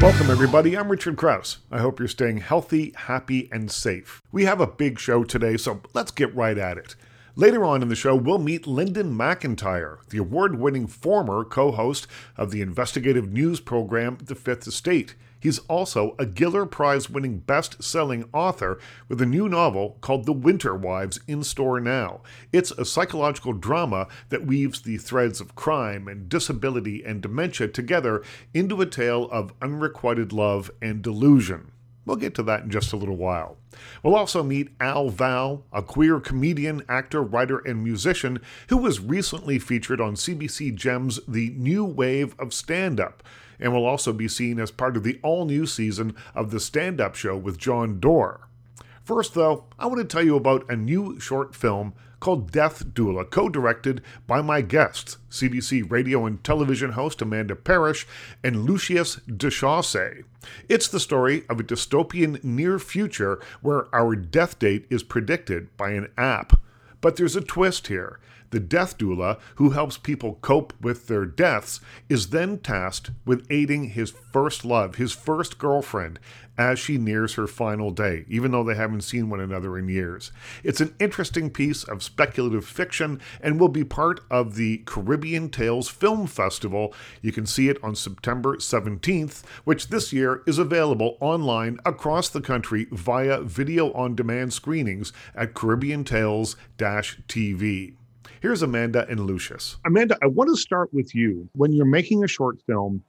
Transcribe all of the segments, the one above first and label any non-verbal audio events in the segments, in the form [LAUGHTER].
Welcome, everybody. I'm Richard Crouse. I hope you're staying healthy, happy, and safe. We have a big show today, so let's get right at it. Later on in the show, we'll meet Linden MacIntyre, the award winning former co host of the investigative news program The Fifth Estate. He's also a Giller Prize winning best selling author with a new novel called The Winter Wives in store now. It's a psychological drama that weaves the threads of crime and disability and dementia together into a tale of unrequited love and delusion. We'll get to that in just a little while. We'll also meet Al Val, a queer comedian, actor, writer, and musician who was recently featured on CBC Gem's The New Wave of Stand Up and will also be seen as part of the all new season of The Stand Up Show with Jon Dore. First, though, I want to tell you about a new short film called Death Doula, co directed by my guests, CBC radio and television host Amanda Parris and Lucius Dechausay. It's the story of a dystopian near future where our death date is predicted by an app. But there's a twist here. The death doula, who helps people cope with their deaths, is then tasked with aiding his first love, his first girlfriend, as she nears her final day, even though they haven't seen one another in years. It's an interesting piece of speculative fiction and will be part of the Caribbean Tales Film Festival. You can see it on September 17th, which this year is available online across the country via video on demand screenings at Caribbean Tales TV. Here's Amanda and Lucius. Amanda, I want to start with you. When you're making a short film,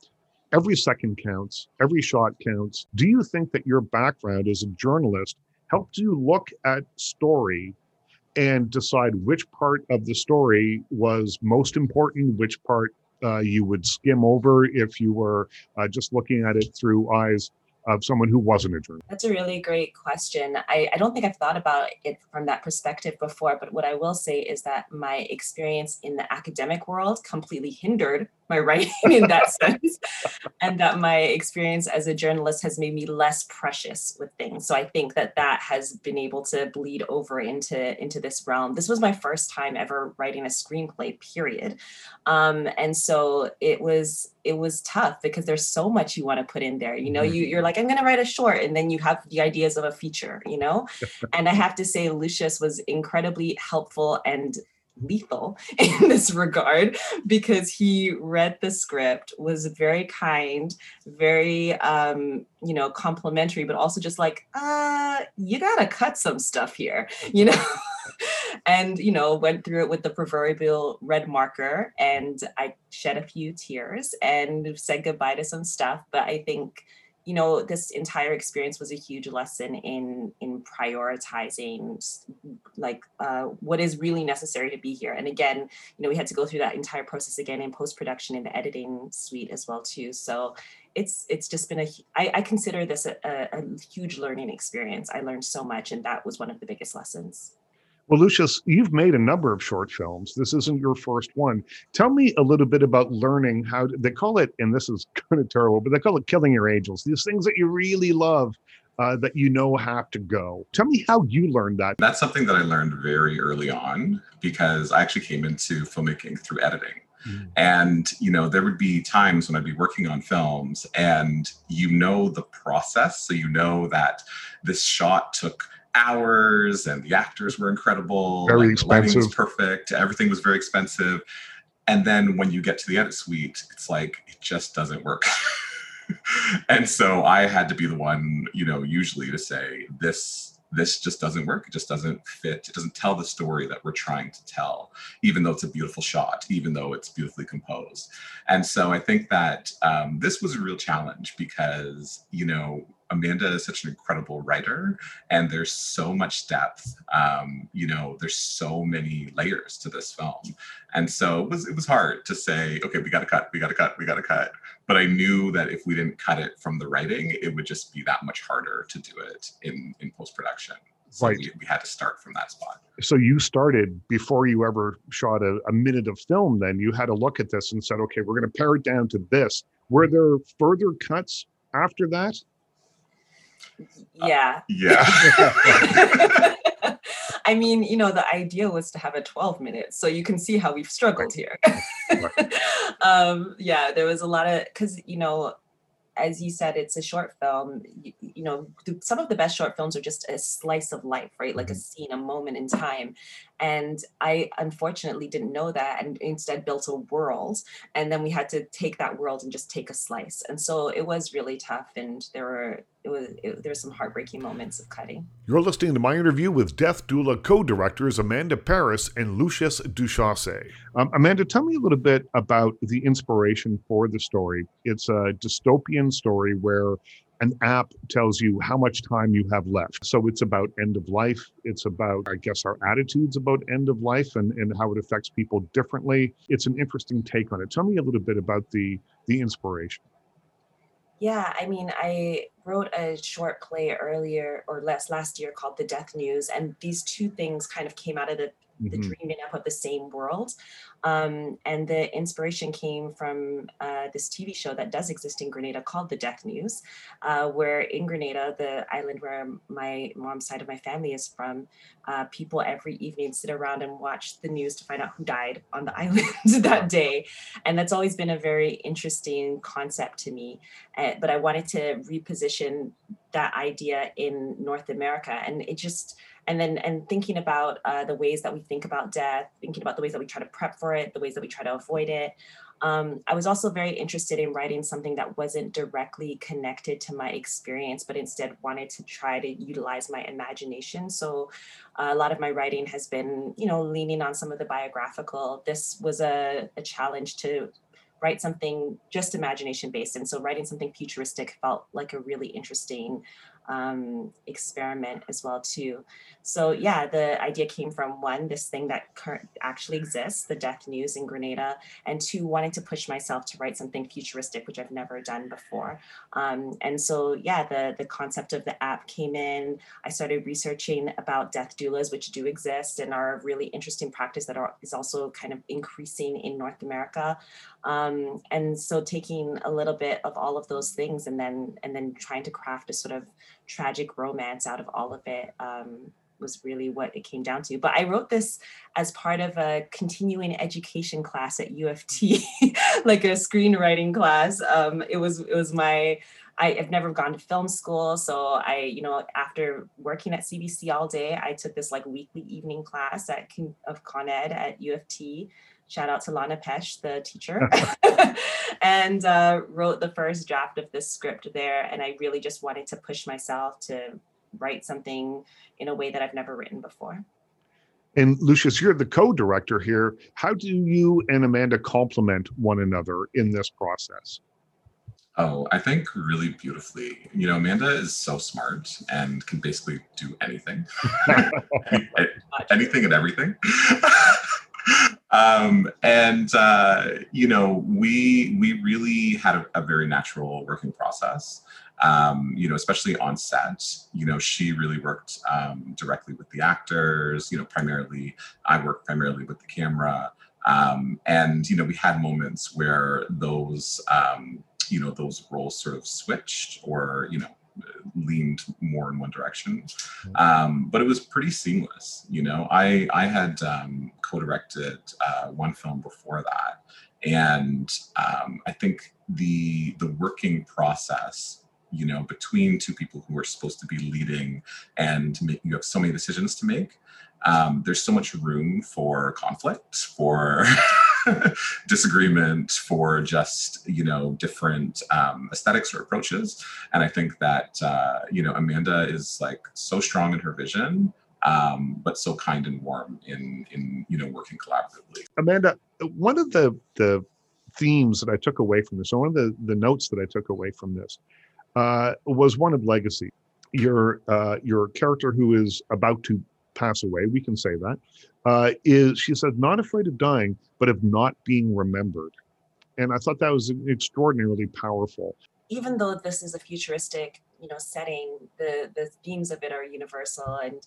every second counts, every shot counts. Do you think that your background as a journalist helped you look at story and decide which part of the story was most important, which part uh, you would skim over if you were uh, just looking at it through eyes of someone who wasn't a journalist? That's a really great question. I, I don't think I've thought about it from that perspective before, but what I will say is that my experience in the academic world completely hindered my writing in that [LAUGHS] sense and that my experience as a journalist has made me less precious with things. So i think that that has been able to bleed over into into this realm. This was my first time ever writing a screenplay period. Um, and so it was it was tough because there's so much you want to put in there. You know mm-hmm. you, you're like i'm going to write a short and then you have the ideas of a feature you know? [LAUGHS] And i have to say lucius was incredibly helpful and lethal [LAUGHS] in this regard because he read the script was very kind very um you know complimentary but also just like uh you gotta cut some stuff here [LAUGHS] you know? And you know went through it with the proverbial red marker and i shed a few tears and said goodbye to some stuff but i think you know this entire experience was a huge lesson in in prioritizing like uh, what is really necessary to be here. And again you know we had to go through that entire process again in post production in the editing suite as well too. So it's it's just been a I, I consider this a, a, a huge learning experience. I learned so much and that was one of the biggest lessons well, Lucius, you've made a number of short films. This isn't your first one. Tell me a little bit about learning how to, they call it, and this is [LAUGHS] kind of terrible, but they call it killing your angels. These things that you really love uh, that you know have to go. Tell me how you learned that. That's something that I learned very early on because I actually came into filmmaking through editing. Mm. And, you know, there would be times when I'd be working on films and you know the process. So you know that this shot took hours and the actors were incredible. Very like, expensive. was perfect. Everything was very expensive. And then when you get to the edit suite, it's like it just doesn't work. [LAUGHS] and so I had to be the one, you know, usually to say this this just doesn't work. It just doesn't fit. It doesn't tell the story that we're trying to tell, even though it's a beautiful shot, even though it's beautifully composed. And so I think that um, this was a real challenge because, you know, Amanda is such an incredible writer, and there's so much depth. Um, you know, there's so many layers to this film, and so it was it was hard to say, okay, we got to cut, we got to cut, we got to cut. But I knew that if we didn't cut it from the writing, it would just be that much harder to do it in in post production. So right. we, we, had to start from that spot. So you started before you ever shot a, a minute of film. Then you had to look at this and said, okay, we're going to pare it down to this. Were there further cuts after that? Yeah. Uh, yeah. [LAUGHS] I mean, you know, the idea was to have a 12 minutes, so you can see how we've struggled here. [LAUGHS] um, yeah, there was a lot of because you know, as you said, it's a short film. You, you, know, some of the best short films are just a slice of life, right? Like mm-hmm. a scene, a moment in time. And I unfortunately didn't know that and instead built a world. And then we had to take that world and just take a slice. And so it was really tough. And there were it was it, there were some heartbreaking moments of cutting. You're listening to my interview with Death Doula co-directors Amanda Parris and Lucius Dechausay. Um, Amanda, tell me a little bit about the inspiration for the story. It's a dystopian story where an app tells you how much time you have left. So it's about end of life. It's about, I guess, our attitudes about end of life and, and how it affects people differently. It's an interesting take on it. Tell me a little bit about the the inspiration. Yeah, I mean, I wrote a short play earlier or less last year called The Death News, and these two things kind of came out of the the mm-hmm. dreaming up of the same world. Um, and the inspiration came from uh, this TV show that does exist in Grenada called The Death News, uh, where in Grenada, the island where my mom's side of my family is from, uh, people every evening sit around and watch the news to find out who died on the [LAUGHS] island that day. And that's always been a very interesting concept to me. Uh, but I wanted to reposition that idea in North America. And it just, and then and thinking about uh, the ways that we think about death thinking about the ways that we try to prep for it the ways that we try to avoid it. Um, i was also very interested in writing something that wasn't directly connected to my experience but instead wanted to try to utilize my imagination. So uh, a lot of my writing has been you know leaning on some of the biographical. This was a, a challenge to write something just imagination based and so writing something futuristic felt like a really interesting um, experiment as well too. So yeah, the idea came from one, this thing that actually exists, the death news in Grenada, and two, wanting to push myself to write something futuristic, which I've never done before. Um, and so yeah, the the concept of the app came in. I started researching about death doulas, which do exist and are a really interesting practice that are, is also kind of increasing in North America. Um, and so taking a little bit of all of those things and then and then trying to craft a sort of tragic romance out of all of it um, was really what it came down to. But I wrote this as part of a continuing education class at U of T, [LAUGHS] like a screenwriting class. Um, it was it was my I have never gone to film school, so I you know after working at CBC all day, I took this like weekly evening class at of Con Ed at U of T. Shout out to Lana Pesh, the teacher, [LAUGHS] [LAUGHS] and uh, wrote the first draft of this script there. And I really just wanted to push myself to write something in a way that I've never written before. And Lucius, you're the co-director here. How do you and Amanda complement one another in this process? Oh, I think really beautifully. You know, Amanda is so smart and can basically do anything, [LAUGHS] [LAUGHS] anything and everything. [LAUGHS] um, and uh, you know, we we really had a, a very natural working process. Um, you know, especially on set. You know, she really worked um, directly with the actors. You know, primarily I worked primarily with the camera. Um, and you know, we had moments where those um, you know those roles sort of switched, or you know, leaned more in one direction. Mm-hmm. Um, but it was pretty seamless. You know, I I had um, co-directed uh, one film before that, and um, I think the the working process you know between two people who are supposed to be leading and make, you have so many decisions to make um, there's so much room for conflict for [LAUGHS] [LAUGHS] disagreement for just you know different um, aesthetics or approaches. And i think that uh, you know amanda is like so strong in her vision um, but so kind and warm in in you know working collaboratively. Amanda one of the the themes that i took away from this or one of the the notes that i took away from this uh, was one of legacy. Your uh, your character who is about to pass away, we can say that, uh, is she says, not afraid of dying, but of not being remembered. And I thought that was extraordinarily powerful. Even though this is a futuristic you know setting the the themes of it are universal and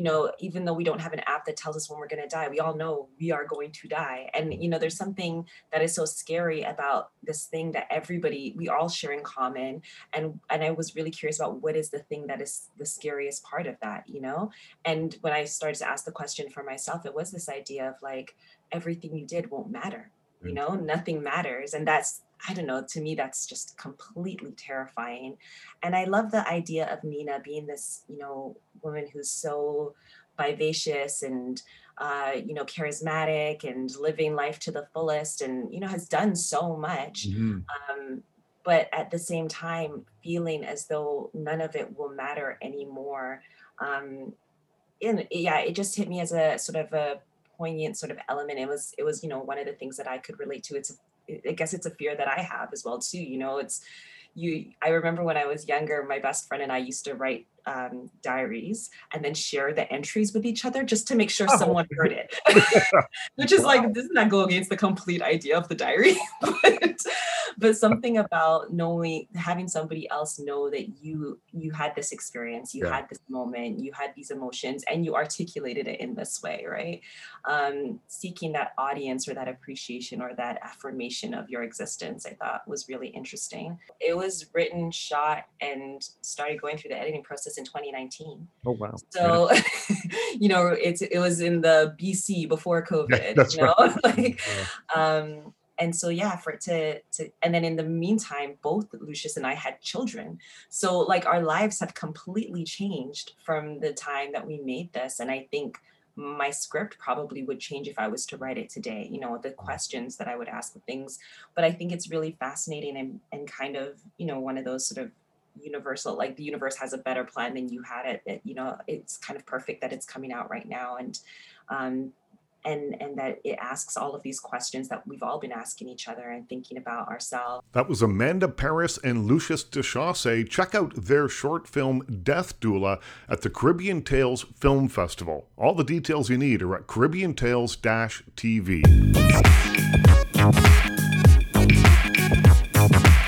you know even though we don't have an app that tells us when we're going to die we all know we are going to die. And you know there's something that is so scary about this thing that everybody we all share in common. And and i was really curious about what is the thing that is the scariest part of that you know? And when i started to ask the question for myself it was this idea of like everything you did won't matter you mm. know? Nothing matters. And that's I don't know, to me, that's just completely terrifying. And I love the idea of Nina being this, you know, woman who's so vivacious and, uh, you know, charismatic and living life to the fullest and, you know, has done so much. Mm-hmm. Um, but at the same time, feeling as though none of it will matter anymore. Um, and yeah, it just hit me as a sort of a poignant sort of element. It was, it was, you know, one of the things that I could relate to. It's I guess it's a fear that I have as well too. You know, it's you. I remember when I was younger, my best friend and I used to write um, diaries and then share the entries with each other just to make sure oh. someone heard it. [LAUGHS] [LAUGHS] Which is wow. like, doesn't that go against the complete idea of the diary? [LAUGHS] but, but something about knowing, having somebody else know that you you had this experience, you yeah. had this moment, you had these emotions, and you articulated it in this way, right? Um, seeking that audience or that appreciation or that affirmation of your existence, I thought was really interesting. It was written, shot, and started going through the editing process in 2019. Oh wow! So, [LAUGHS] you know, it's it was in the BC before [LAUGHS] COVID. Yeah, that's you know, right. [LAUGHS] like, um, and so yeah, for it to to and then in the meantime, both Lucius and I had children. So like our lives have completely changed from the time that we made this, and I think my script probably would change if I was to write it today, you know, the questions that I would ask, the things. But I think it's really fascinating and, and kind of, you know, one of those sort of universal like the universe has a better plan than you had it, it you know it's kind of perfect that it's coming out right now and um and and that it asks all of these questions that we've all been asking each other and thinking about ourselves. That was Amanda Parris and Lucius Dechausay. Check out their short film Death Doula at the Caribbean Tales Film Festival. All the details you need are at Caribbean Tales-TV.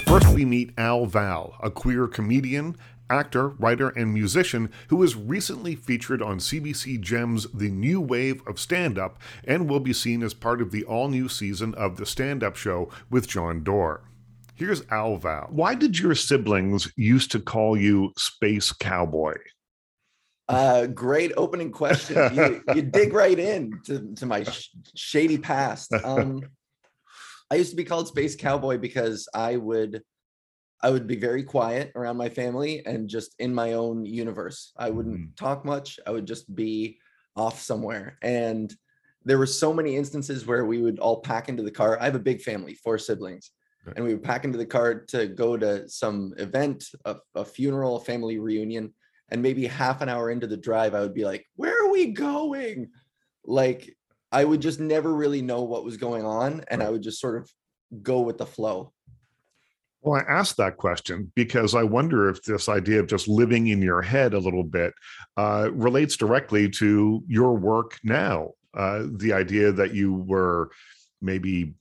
First, we meet Al Val, a queer comedian, actor, writer, and musician who was recently featured on CBC Gem's The New Wave of Stand Up and will be seen as part of the all new season of The Stand Up Show with Jon Dore. Here's Al Val. Why did your siblings used to call you Space Cowboy? Uh, great opening question. You, you [LAUGHS] dig right in to, to my sh- shady past. Um, [LAUGHS] I used to be called Space Cowboy because I would I would be very quiet around my family and just in my own universe. I wouldn't mm. talk much. I would just be off somewhere. And there were so many instances where we would all pack into the car. I have a big family, four siblings. Right. And we would pack into the car to go to some event, a, a funeral, a family reunion. And maybe half an hour into the drive, I would be like, Where are we going? Like I would just never really know what was going on, and I would just sort of go with the flow. Well, I asked that question because I wonder if this idea of just living in your head a little bit uh, relates directly to your work now. Uh, the idea that you were maybe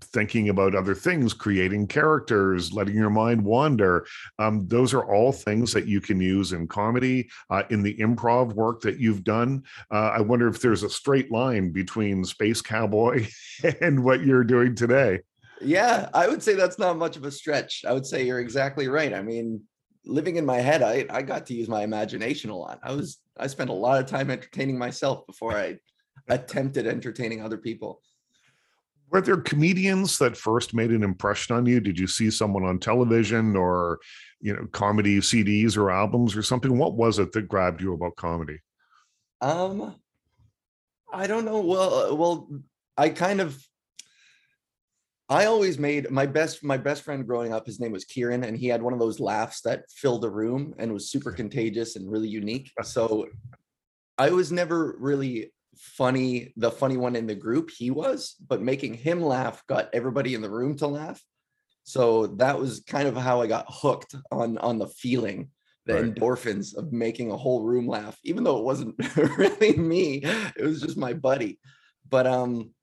thinking about other things, creating characters, letting your mind wander. Um, those are all things that you can use in comedy, uh, in the improv work that you've done. Uh, I wonder if there's a straight line between Space Cowboy [LAUGHS] and what you're doing today. Yeah, I would say that's not much of a stretch. I would say you're exactly right. I mean, living in my head, I, I got to use my imagination a lot. I was I spent a lot of time entertaining myself before I [LAUGHS] attempted entertaining other people. Were there comedians that first made an impression on you? Did you see someone on television or, you know, comedy CDs or albums or something? What was it that grabbed you about comedy? Um, I don't know. Well, well, I kind of I always made my best my best friend growing up. His name was Kieran, and he had one of those laughs that filled a room and was super [LAUGHS] contagious and really unique. [LAUGHS] So I was never really funny, the funny one in the group, he was, but making him laugh got everybody in the room to laugh. So that was kind of how I got hooked on on the feeling, the right. endorphins of making a whole room laugh, even though it wasn't [LAUGHS] really me, it was just my buddy. But um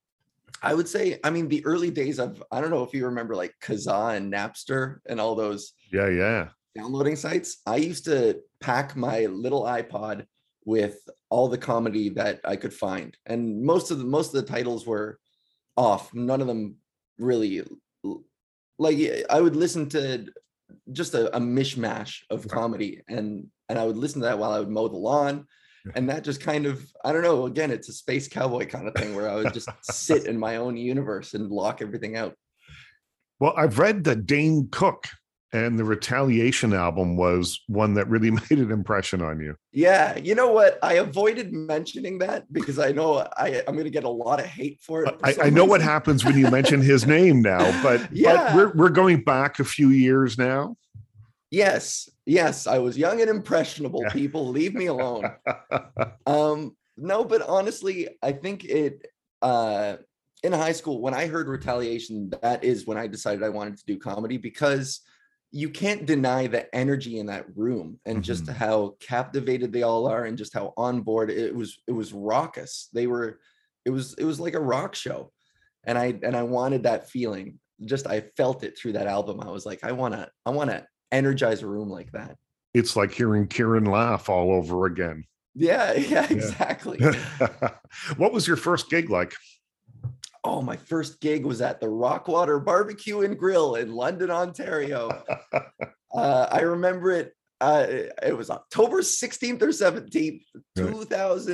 I would say, I mean, the early days of I don't know if you remember like Kazaa and Napster and all those yeah, yeah. downloading sites. I used to pack my little iPod with all the comedy that I could find. And most of the most of the titles were off. None of them really like I would listen to just a, a mishmash of comedy and and I would listen to that while I would mow the lawn. And that just kind of, I don't know, again, it's a space cowboy kind of thing where I would just sit in my own universe and lock everything out. Well, I've read that Dane Cook and the Retaliation album was one that really [LAUGHS] made an impression on you. Yeah, you know what? I avoided mentioning that because I know I, I'm going to get a lot of hate for it. for I, I know what happens when you mention his name now, but, [LAUGHS] Yeah. but we're, we're going back a few years now. Yes, yes, I was young and impressionable. People, leave me alone. [LAUGHS] um, no, but honestly, I think it. Uh, in high school, when I heard retaliation, that is when I decided I wanted to do comedy because you can't deny the energy in that room and just Mhm. how captivated they all are and just how on board it was. It was raucous. They were. It was. It was like a rock show, and I and I wanted that feeling. Just I felt it through that album. I was like, I want to. I want to energize a room like that. it's like hearing Kieran laugh all over again. Yeah, [LAUGHS] yeah, exactly. [LAUGHS] what was your first gig like? oh, my first gig was at the Rockwater Barbecue and Grill in London, Ontario. [LAUGHS] Uh, I remember it. Uh, it was October 16th or 17th, Right.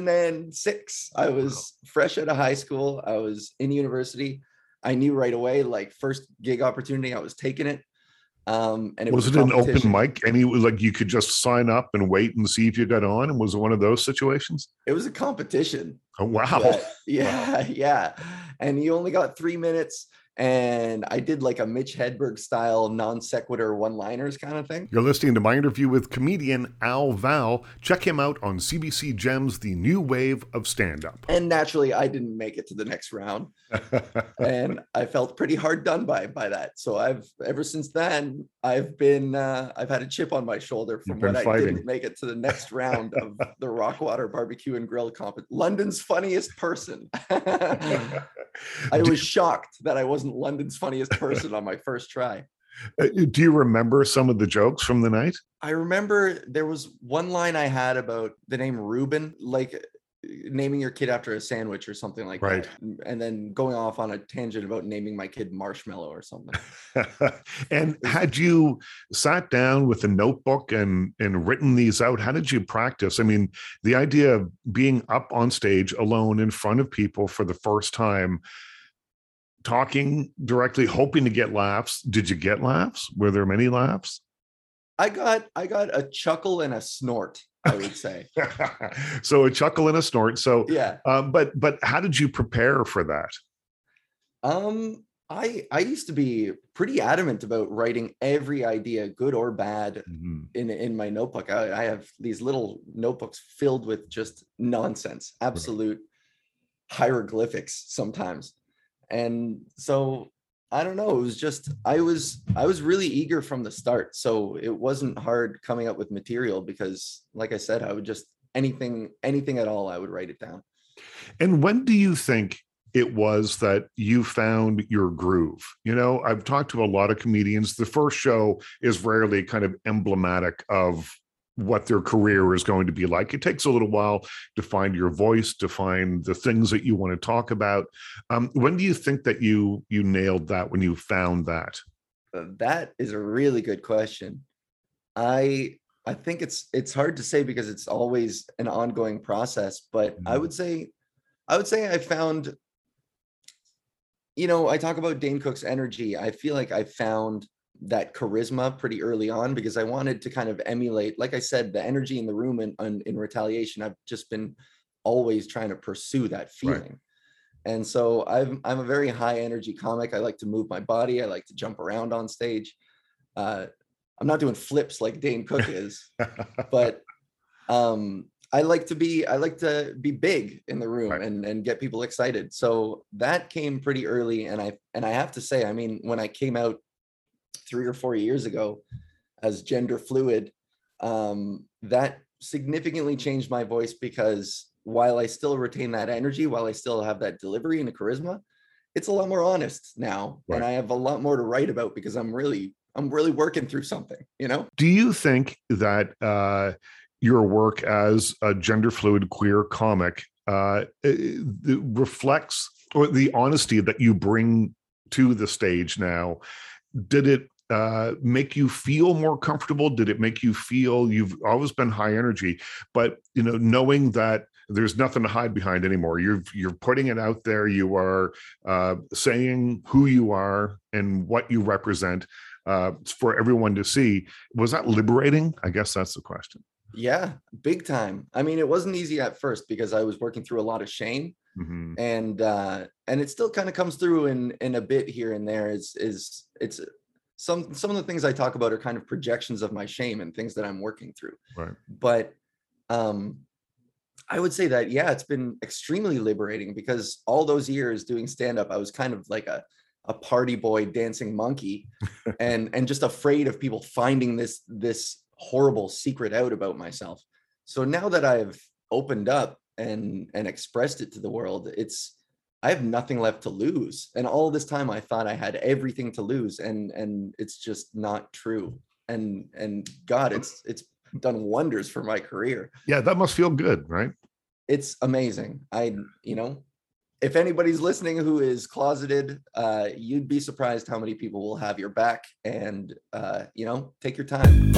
2006. I was fresh out of high school. I was in university. I knew right away, like first gig opportunity, I was taking it. Um, and it was was, it an open mic? Any like you could just sign up and wait and see if you got on? And was it one of those situations? It was a competition. Oh wow! that- [LAUGHS] yeah, [LAUGHS] yeah. And you only got three minutes. And I did like a Mitch Hedberg style non sequitur one liners kind of thing. You're listening to my interview with comedian Al Val. Check him out on CBC Gem's, the new wave of stand up. And naturally, I didn't make it to the next round. [LAUGHS] and I felt pretty hard done by by that. So I've ever since then I've been uh, I've had a chip on my shoulder from when I didn't make it to the next round of [LAUGHS] the Rockwater Barbecue and Grill comp. London's funniest person. [LAUGHS] I was shocked that I wasn't London's funniest person on my first try. [LAUGHS] Uh, Do you remember some of the jokes from the night? I remember there was one line I had about the name Reuben, like uh, naming your kid after a sandwich or something like Right. that. And then going off on a tangent about naming my kid Marshmallow or something. [LAUGHS] and had you sat down with a notebook and and written these out how did you practice i mean the idea of being up on stage alone in front of people for the first time talking directly hoping to get laughs did you get laughs were there many laughs I got I got a chuckle and a snort, I would say. [LAUGHS] so a chuckle and a snort so Yeah. uh, but but how did you prepare for that Um I I used to be pretty adamant about writing every idea, good or bad, Mhm. in in my notebook. I, I have these little notebooks filled with just nonsense, absolute hieroglyphics sometimes. And so I don't know, it was just I was I was really eager from the start. So it wasn't hard coming up with material because like I said, I would just anything anything at all I would write it down. And when do you think it was that you found your groove? You know, I've talked to a lot of comedians. The first show is rarely kind of emblematic of what their career is going to be like. It takes a little while to find your voice, to find the things that you want to talk about. Um, when do you think that you you nailed that? When you found that? Uh, That is a really good question. I I think it's it's hard to say because it's always an ongoing process, but I Mhm. would say I would say I found you know, I talk about Dane Cook's energy. I feel like I found that charisma pretty early on because I wanted to kind of emulate, like I said, the energy in the room and in, in, retaliation. I've just been always trying to pursue that feeling. And so I'm I'm a very high energy comic. I like to move my body. I like to jump around on stage. Uh, I'm not doing flips like Dane Cook [LAUGHS] is, but um, I like to be I like to be big in the room Right. and and get people excited. So that came pretty early, and I and I have to say, I mean, when I came out three or four years ago as gender fluid, um, that significantly changed my voice because while I still retain that energy, while I still have that delivery and the charisma, it's a lot more honest now, Right. and I have a lot more to write about because I'm really I'm really working through something, you know. Do you think that uh, your work as a gender fluid queer comic uh, reflects or the honesty that you bring to the stage now? Did it uh, make you feel more comfortable? Did it make you feel you've always been high energy, but you know, knowing that there's nothing to hide behind anymore. You're you're putting it out there. You are uh, saying who you are and what you represent uh, for everyone to see. Was that liberating? I guess that's the question. Yeah, big time. I mean, it wasn't easy at first because I was working through a lot of shame, Mhm. and uh, and it still kind of comes through in in a bit here and there. Is is it's some some of the things I talk about are kind of projections of my shame and things that I'm working through. Right. But um, I would say that yeah, it's been extremely liberating because all those years doing stand up, I was kind of like a a party boy dancing monkey [LAUGHS] and and just afraid of people finding this this horrible secret out about myself so now that i've opened up and and expressed it to the world it's i have nothing left to lose and all this time i thought i had everything to lose and and it's just not true and and god it's it's done wonders for my career Yeah, that must feel good, right? it's amazing. I, you know, if anybody's listening who is closeted, uh, you'd be surprised how many people will have your back and, uh, you know, take your time.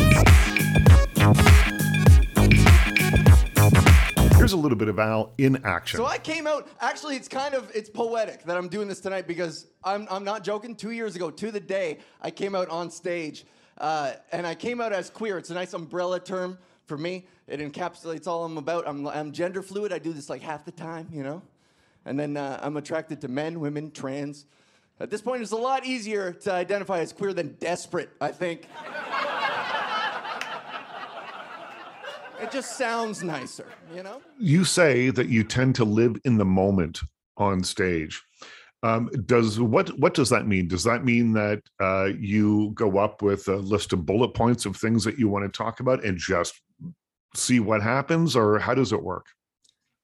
Here's a little bit of Al in action. So I came out. Actually, it's kind of it's poetic that I'm doing this tonight because I'm I'm not joking. Two years ago, to the day, I came out on stage, uh, and I came out as queer. It's a nice umbrella term for me. It encapsulates all I'm about. I'm I'm gender fluid. I do this like half the time, you know, and then uh, I'm attracted to men, women, trans. At this point, it's a lot easier to identify as queer than desperate. I think. It just sounds nicer, you know? you say that you tend to live in the moment on stage. Um, does what what does that mean? Does that mean that uh, you go up with a list of bullet points of things that you want to talk about and just see what happens, or how does it work?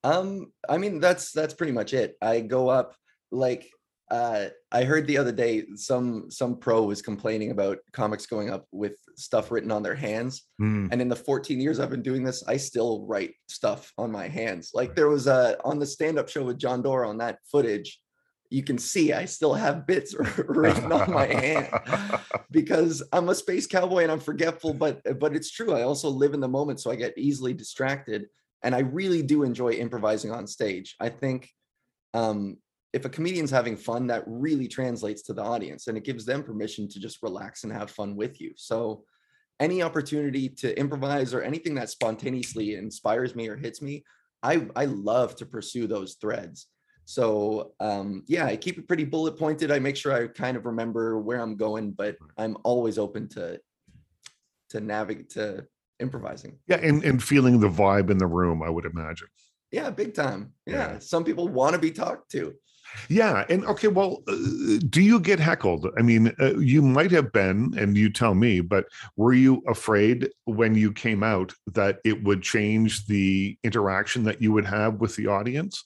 Um, I mean, that's that's pretty much it. I go up like uh I heard the other day some some pro was complaining about comics going up with stuff written on their hands. Hmm, And in the 14 years I've been doing this, I still write stuff on my hands. Like there was a on the stand-up show with Jon Dore on that footage, you can see I still have bits [LAUGHS] written on my hand [LAUGHS] because I'm a space cowboy and I'm forgetful, but but it's true. I also live in the moment, so I get easily distracted. And I really do enjoy improvising on stage. I think um, if a comedian's having fun, that really translates to the audience and it gives them permission to just relax and have fun with you. So any opportunity to improvise or anything that spontaneously inspires me or hits me, I I love to pursue those threads. So um, yeah, I keep it pretty bullet pointed. I make sure I kind of remember where I'm going, but I'm always open to to navigate to improvising. yeah, and and feeling the vibe in the room, I would imagine. Yeah, big time. Yeah, Yeah. some people want to be talked to. Yeah, and okay, well, uh, do you get heckled? I mean, uh, you might have been, and you tell me, but were you afraid when you came out that it would change the interaction that you would have with the audience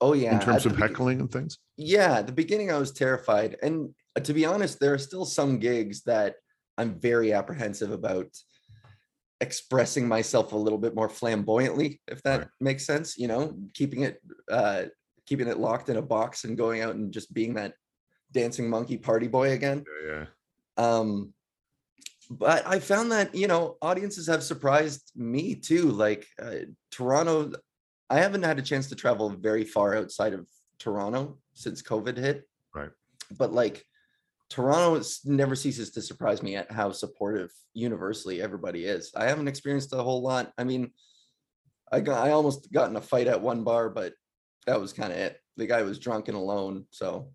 Oh yeah, in terms at of heckling and things? Yeah, at the beginning I was terrified, and uh, to be honest, there are still some gigs that I'm very apprehensive about expressing myself a little bit more flamboyantly, if that Right. makes sense. You know, keeping it uh, keeping it locked in a box and going out and just being that dancing monkey party boy again. Yeah, Um, but I found that you know audiences have surprised me too. Like uh, Toronto, I haven't had a chance to travel very far outside of Toronto since COVID hit. Right. But like Toronto never ceases to surprise me at how supportive universally everybody is. I haven't experienced a whole lot. I mean, I got I almost got in a fight at one bar, but that was kind of it. The guy was drunk and alone, so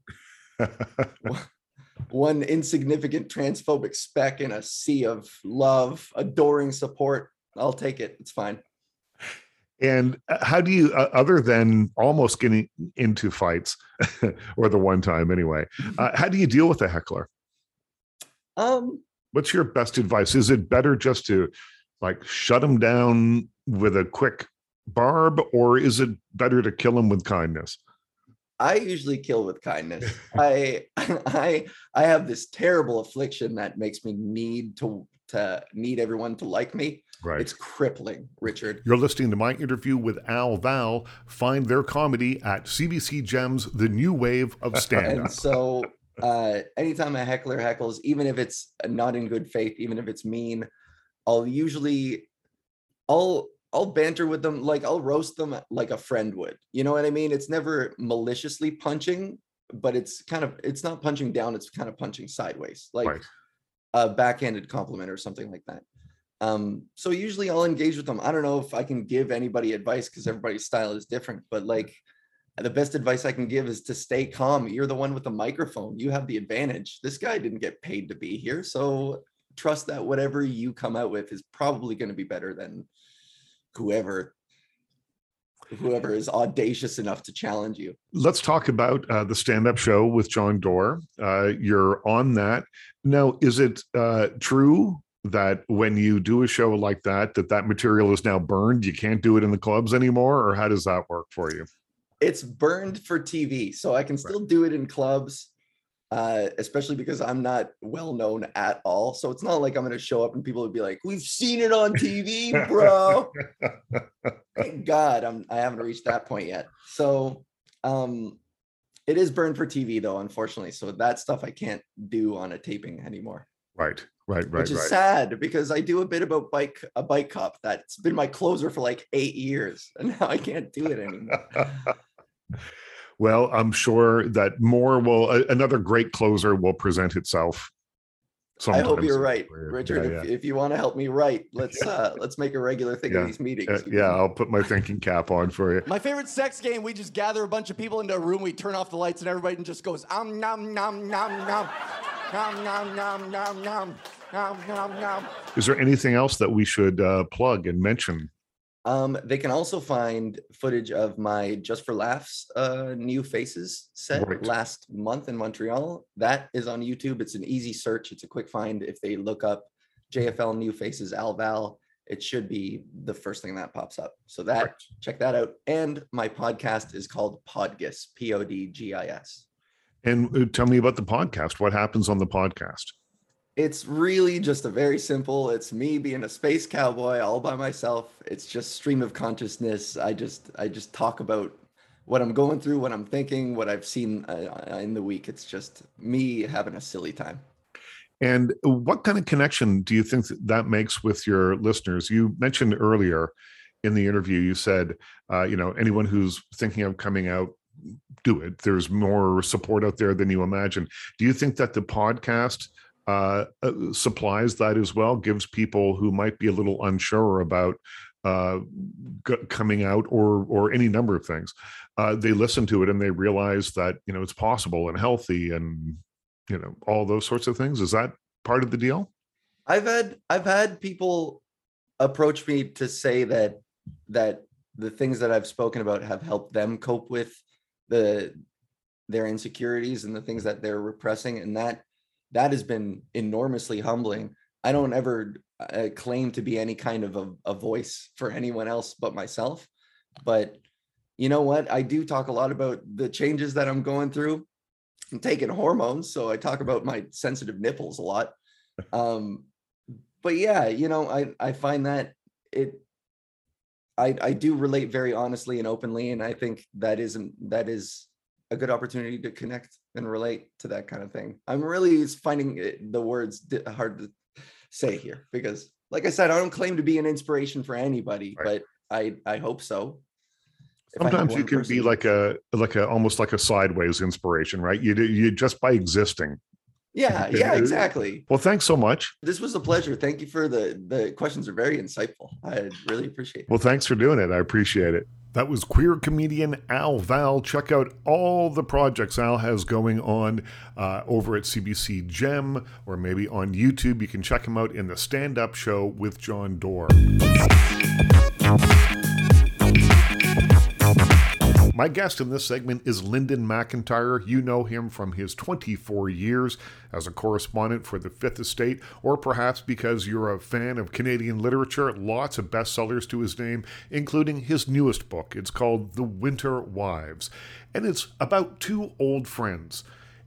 [LAUGHS] one insignificant transphobic speck in a sea of love, adoring support. I'll take it. It's fine. and uh, how do you, uh, other than almost getting into fights, [LAUGHS] or the one time anyway, [LAUGHS] uh, how do you deal with a heckler? Um, What's your best advice? Is it better just to like shut them down with a quick barb, or is it better to kill him with kindness? I usually kill with kindness. [LAUGHS] I [LAUGHS] I I have this terrible affliction that makes me need to to need everyone to like me. Right. It's crippling, Richard. You're listening to my interview with Al Val. Find their comedy at CBC Gem's, the new wave of stand [LAUGHS] And so uh anytime a heckler heckles, even if it's not in good faith, even if it's mean, I'll usually I'll I'll banter with them like I'll roast them like a friend would. You know what I mean? It's never maliciously punching, but it's kind of it's not punching down, it's kind of punching sideways, like Right. a backhanded compliment or something like that. Um, so usually I'll engage with them. I don't know if I can give anybody advice because everybody's style is different, but like the best advice I can give is to stay calm. You're the one with the microphone. You have the advantage. This guy didn't get paid to be here. So trust that whatever you come out with is probably going to be better than whoever whoever is audacious enough to challenge you. Let's talk about uh, the stand-up show with Jon Dore. Uh, you're on that now. Is it uh, true that when you do a show like that, that that material is now burned? You can't do it in the clubs anymore, or how does that work for you? It's burned for TV, so I can still do it in clubs. Uh, especially because I'm not well known at all. So it's not like I'm going to show up and people would be like, "We've seen it on TV, bro." Thank [LAUGHS] God I'm I haven't reached that point yet. So um it is burned for TV though, unfortunately. So that stuff I can't do on a taping anymore. Right, right, right, which is right. sad because I do a bit about bike a bike cop that's been my closer for like eight years and now I can't do it anymore. [LAUGHS] well, I'm sure that more will. a- another great closer will present itself. I hope you're right. Richard. Yeah, If, if you want to help me write, let's uh let's make a regular thing Yeah. of these meetings. yeah. Uh, yeah, I'll put my thinking cap on for you. My favorite sex game, we just gather a bunch of people into a room, we turn off the lights, and everybody just goes, um, nom, nom, nom, nom. Nom, nom, nom, nom, nom. Nom, nom, nom. Is there anything else that we should uh, plug and mention? Um, they can also find footage of my Just for Laughs uh, new faces set Right. last month in Montreal. That is on YouTube. It's an easy search. It's a quick find. If they look up JFL New Faces Alval, it should be the first thing that pops up. So that Right. check that out. And my podcast is called Podgis, P O D G I S. And uh, tell me about the podcast. What happens on the podcast? It's really just a very simple. It's me being a space cowboy all by myself. It's just stream of consciousness. I just I just talk about what I'm going through, what I'm thinking, what I've seen uh, in the week. It's just me having a silly time. And what kind of connection do you think that, makes with your listeners? You mentioned earlier in the interview, you said, uh, you know, anyone who's thinking of coming out, do it. There's more support out there than you imagine. Do you think that the podcast uh, uh, supplies that as well? Gives people who might be a little unsure about uh, g- coming out or or any number of things, uh, they listen to it and they realize that you know it's possible and healthy and you know all those sorts of things. Is that part of the deal? I've had I've had people approach me to say that that the things that I've spoken about have helped them cope with the their insecurities and the things that they're repressing and that that has been enormously humbling. I don't ever uh, claim to be any kind of a, a voice for anyone else but myself, but you know what? I do talk a lot about the changes that I'm going through. I'm taking hormones, so I talk about my sensitive nipples a lot. [LAUGHS] Um, but yeah, you know, I I find that it I I do relate very honestly and openly, and I think that isn't that is a good opportunity to connect and relate to that kind of thing. I'm really finding it, the words hard to say here because, like I said, I don't claim to be an inspiration for anybody, Right. but I I hope so. If Sometimes you can person be like a like a almost like a sideways inspiration, right? You do- you just by existing. yeah [LAUGHS] yeah exactly. Well, thanks so much. This was a pleasure. Thank you for the the questions are very insightful. I really appreciate it. Well, thanks for doing it. I appreciate it. That was queer comedian Al Val. Check out all the projects Al has going on uh, over at CBC Gem or maybe on YouTube. You can check him out in the stand up show with Jon Dore. My guest in this segment is Linden MacIntyre. You know him from his 24 years as a correspondent for the Fifth Estate, or perhaps because you're a fan of Canadian literature. Lots of bestsellers to his name, including his newest book. It's called The Winter Wives, and it's about two old friends.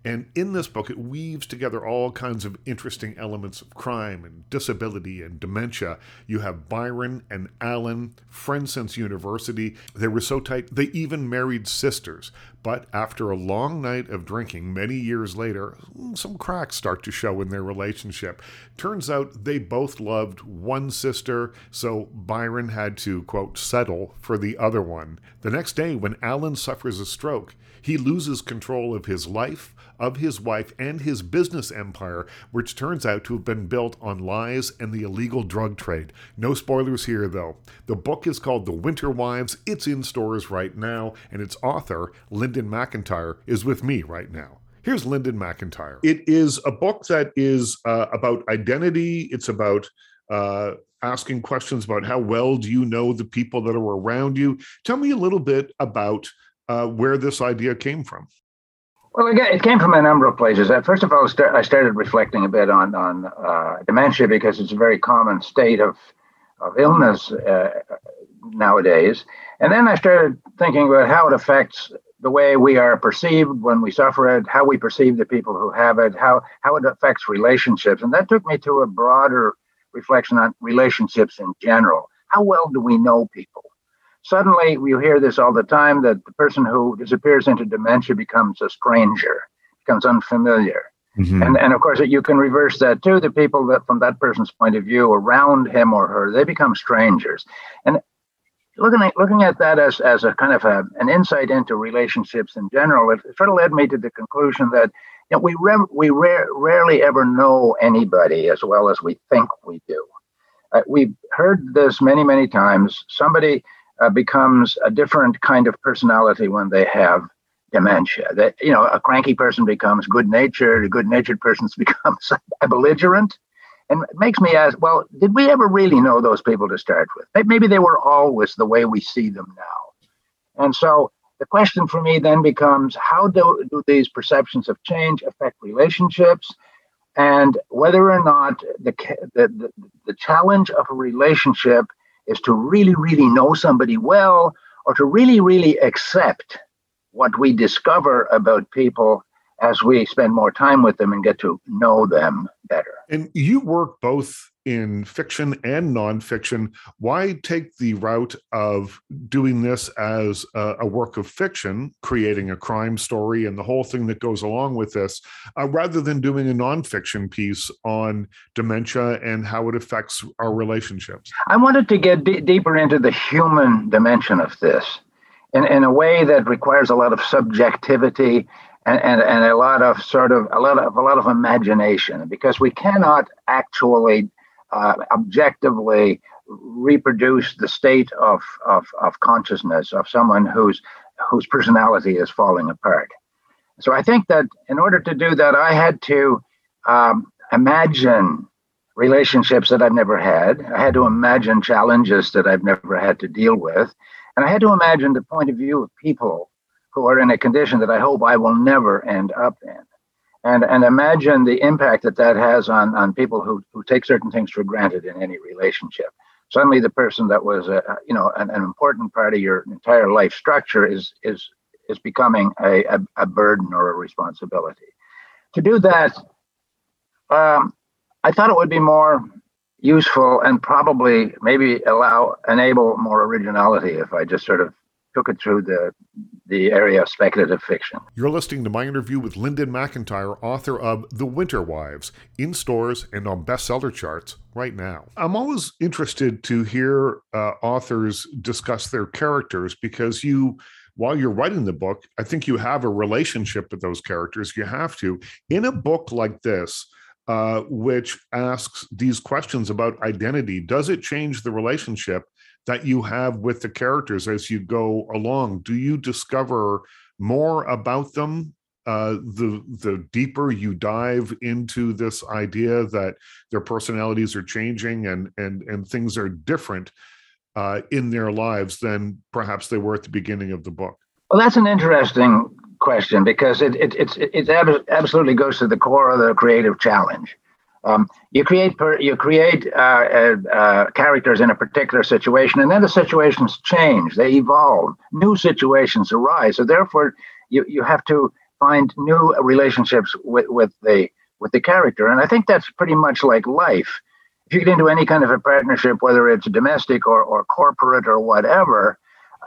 And in this book, it weaves together all kinds of interesting elements of crime and disability and dementia. You have Byron and Alan, friends since university. They were so tight, they even married sisters. But after a long night of drinking, many years later, some cracks start to show in their relationship. Turns out they both loved one sister, so Byron had to, quote, settle for the other one. The next day, when Alan suffers a stroke, he loses control of his life, of his wife, and his business empire, which turns out to have been built on lies and the illegal drug trade. No spoilers here, though. The book is called The Winter Wives. It's in stores right now, and its author, Linden MacIntyre, is with me right now. Here's Linden MacIntyre. It is a book that is uh, about identity. It's about uh, asking questions about how well do you know the people that are around you. Tell me a little bit about uh, where this idea came from. Well, again, it came from a number of places. Uh, first of all, I started reflecting a bit on on uh, dementia because it's a very common state of of illness uh, nowadays. And then I started thinking about how it affects the way we are perceived when we suffer it, how we perceive the people who have it, how how it affects relationships, and that took me to a broader reflection on relationships in general. How well do we know people? Suddenly, you hear this all the time that the person who disappears into dementia becomes a stranger, becomes unfamiliar. Mm-hmm. And, and of course, you can reverse that too. The people that, from that person's point of view, around him or her, they become strangers. And looking at looking at that as, as a kind of a, an insight into relationships in general, it, sort of led me to the conclusion that you know, we re- we ra- rarely ever know anybody as well as we think we do. Uh, we've heard this many many times. Somebody uh, becomes a different kind of personality when they have dementia. That you know, a cranky person becomes good natured. A good natured person [LAUGHS] becomes [LAUGHS] belligerent, and it makes me ask: Well, did we ever really know those people to start with? Maybe they were always the way we see them now. And so the question for me then becomes: How do, do these perceptions of change affect relationships? And whether or not the, the, the, the challenge of a relationship is to really, really know somebody well or to really, really accept what we discover about people as we spend more time with them and get to know them better. And you work both in fiction and nonfiction. Why take the route of doing this as a, a work of fiction, creating a crime story and the whole thing that goes along with this, uh, rather than doing a nonfiction piece on dementia and how it affects our relationships? I wanted to get d- deeper into the human dimension of this in, in a way that requires a lot of subjectivity and, and, and a lot of sort of a lot of a lot of imagination because we cannot actually uh, objectively reproduce the state of, of, of consciousness of someone whose whose personality is falling apart. So I think that in order to do that, I had to um, imagine relationships that I've never had. I had to imagine challenges that I've never had to deal with. And I had to imagine the point of view of people who are in a condition that I hope I will never end up in. And, and imagine the impact that that has on, on people who, who take certain things for granted in any relationship. Suddenly, the person that was a, you know an, an important part of your entire life structure is is is becoming a, a, a burden or a responsibility. To do that, um, I thought it would be more useful and probably maybe allow enable more originality if I just sort of took it through the the area of speculative fiction. You're listening to my interview with Linden MacIntyre, author of The Winter Wives, in stores and on bestseller charts right now. I'm always interested to hear uh, authors discuss their characters because you while you're writing the book, I think you have a relationship with those characters. You have to. In a book like this, uh, which asks these questions about identity, does it change the relationship that you have with the characters as you go along? Do you discover more about them uh, the the deeper you dive into this idea that their personalities are changing and and and things are different uh, in their lives than perhaps they were at the beginning of the book? Well, that's an interesting question because it it it's, it absolutely goes to the core of the creative challenge. Um, you create per, you create uh, uh, uh, characters in a particular situation, and then the situations change. They evolve. New situations arise. So therefore, you you have to find new relationships with, with the with the character. And I think that's pretty much like life. If you get into any kind of a partnership, whether it's domestic or, or corporate or whatever,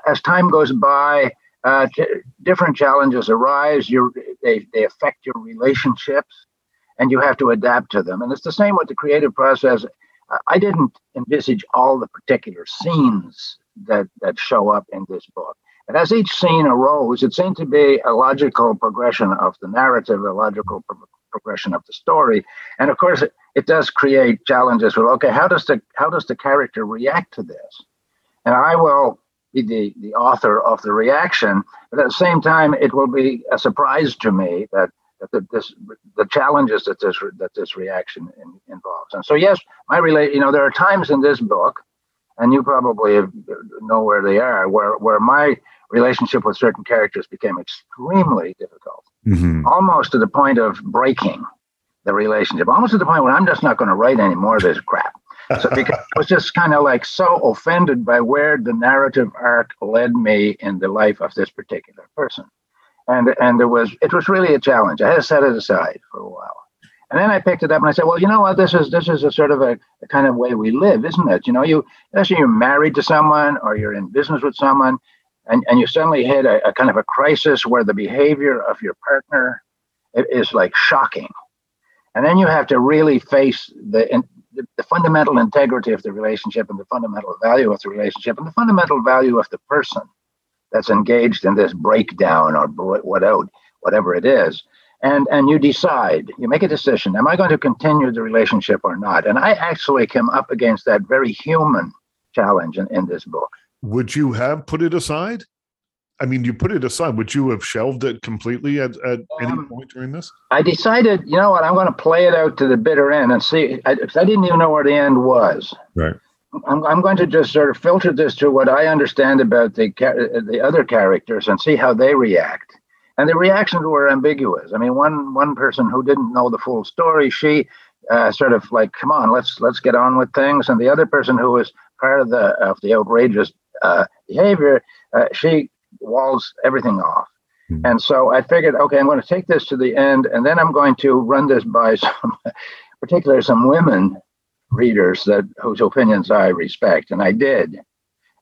as time goes by, uh, t- different challenges arise. You they, they affect your relationships, and you have to adapt to them. And it's the same with the creative process. I didn't envisage all the particular scenes that that show up in this book. And as each scene arose, it seemed to be a logical progression of the narrative, a logical pro- progression of the story. And of course, it, it does create challenges. Well, okay, how does the how does the character react to this? And I will be the, the author of the reaction, but at the same time, it will be a surprise to me that that the, this the challenges that this that this reaction in, involves. And so, yes, my relate. You know, there are times in this book, and you probably know where they are, where where my relationship with certain characters became extremely difficult, mm-hmm. almost to the point of breaking the relationship, almost to the point where I'm just not going to write any more of this crap. So [LAUGHS] because I was just kind of like so offended by where the narrative arc led me in the life of this particular person, and and it was it was really a challenge. I had to set it aside for a while. And then I picked it up and I said, well, you know what? This is this is a sort of a, a, kind of way we live, isn't it? You know, you especially you're married to someone or you're in business with someone, and, and you suddenly hit a, a kind of a crisis where the behavior of your partner is like shocking. And then you have to really face the, the, the fundamental integrity of the relationship and the fundamental value of the relationship and the fundamental value of the person that's engaged in this breakdown or whatever, whatever it is. And, and you decide, you make a decision, am I going to continue the relationship or not? And I actually came up against that very human challenge in, in this book would you have put it aside? I mean, you put it aside. Would you have shelved it completely at, at um, any point during this? I decided, you know what, I'm going to play it out to the bitter end and see. I, I didn't even know where the end was. Right. I'm, I'm going to just sort of filter this to what I understand about the the other characters and see how they react. And the reactions were ambiguous. I mean, one one person who didn't know the full story, she uh, sort of like, "Come on, let's let's get on with things," and the other person who was part of the of the outrageous uh, behavior, uh, she walls everything off. Mm-hmm. And so I figured, okay, I'm going to take this to the end, and then I'm going to run this by [LAUGHS] some, particularly some women readers that whose opinions I respect, and I did.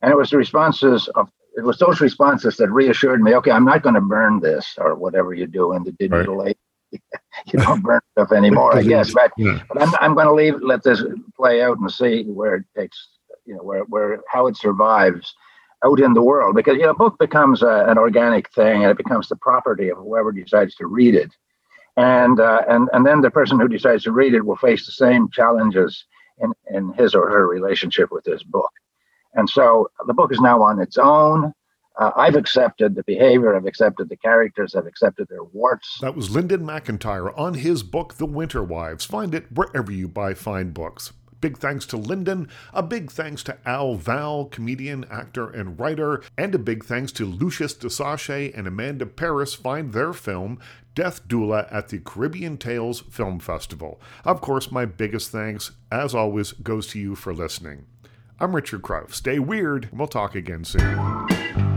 And it was the responses of it was those responses that reassured me. Okay, I'm not going to burn this or whatever you do in the digital right. age. [LAUGHS] you don't burn stuff anymore, I guess. But, yeah. but I'm, I'm going to leave, let this play out and see where it takes you know where where how it survives out in the world because you know book becomes a, an organic thing and it becomes the property of whoever decides to read it and uh, and and then the person who decides to read it will face the same challenges in in his or her relationship with this book and so the book is now on its own uh, I've accepted the behavior, I've accepted the characters, I've accepted their warts. That was Linden MacIntyre on his book, The Winter Wives. Find it wherever you buy fine books. Big thanks to Linden, a big thanks to Al Val, comedian, actor, and writer, and a big thanks to Lucius Dechausay and Amanda Parris find their film Death Doula at the Caribbean Tales Film Festival. Of course, my biggest thanks, as always, goes to you for listening. I'm Richard Crouse. Stay weird, and we'll talk again soon.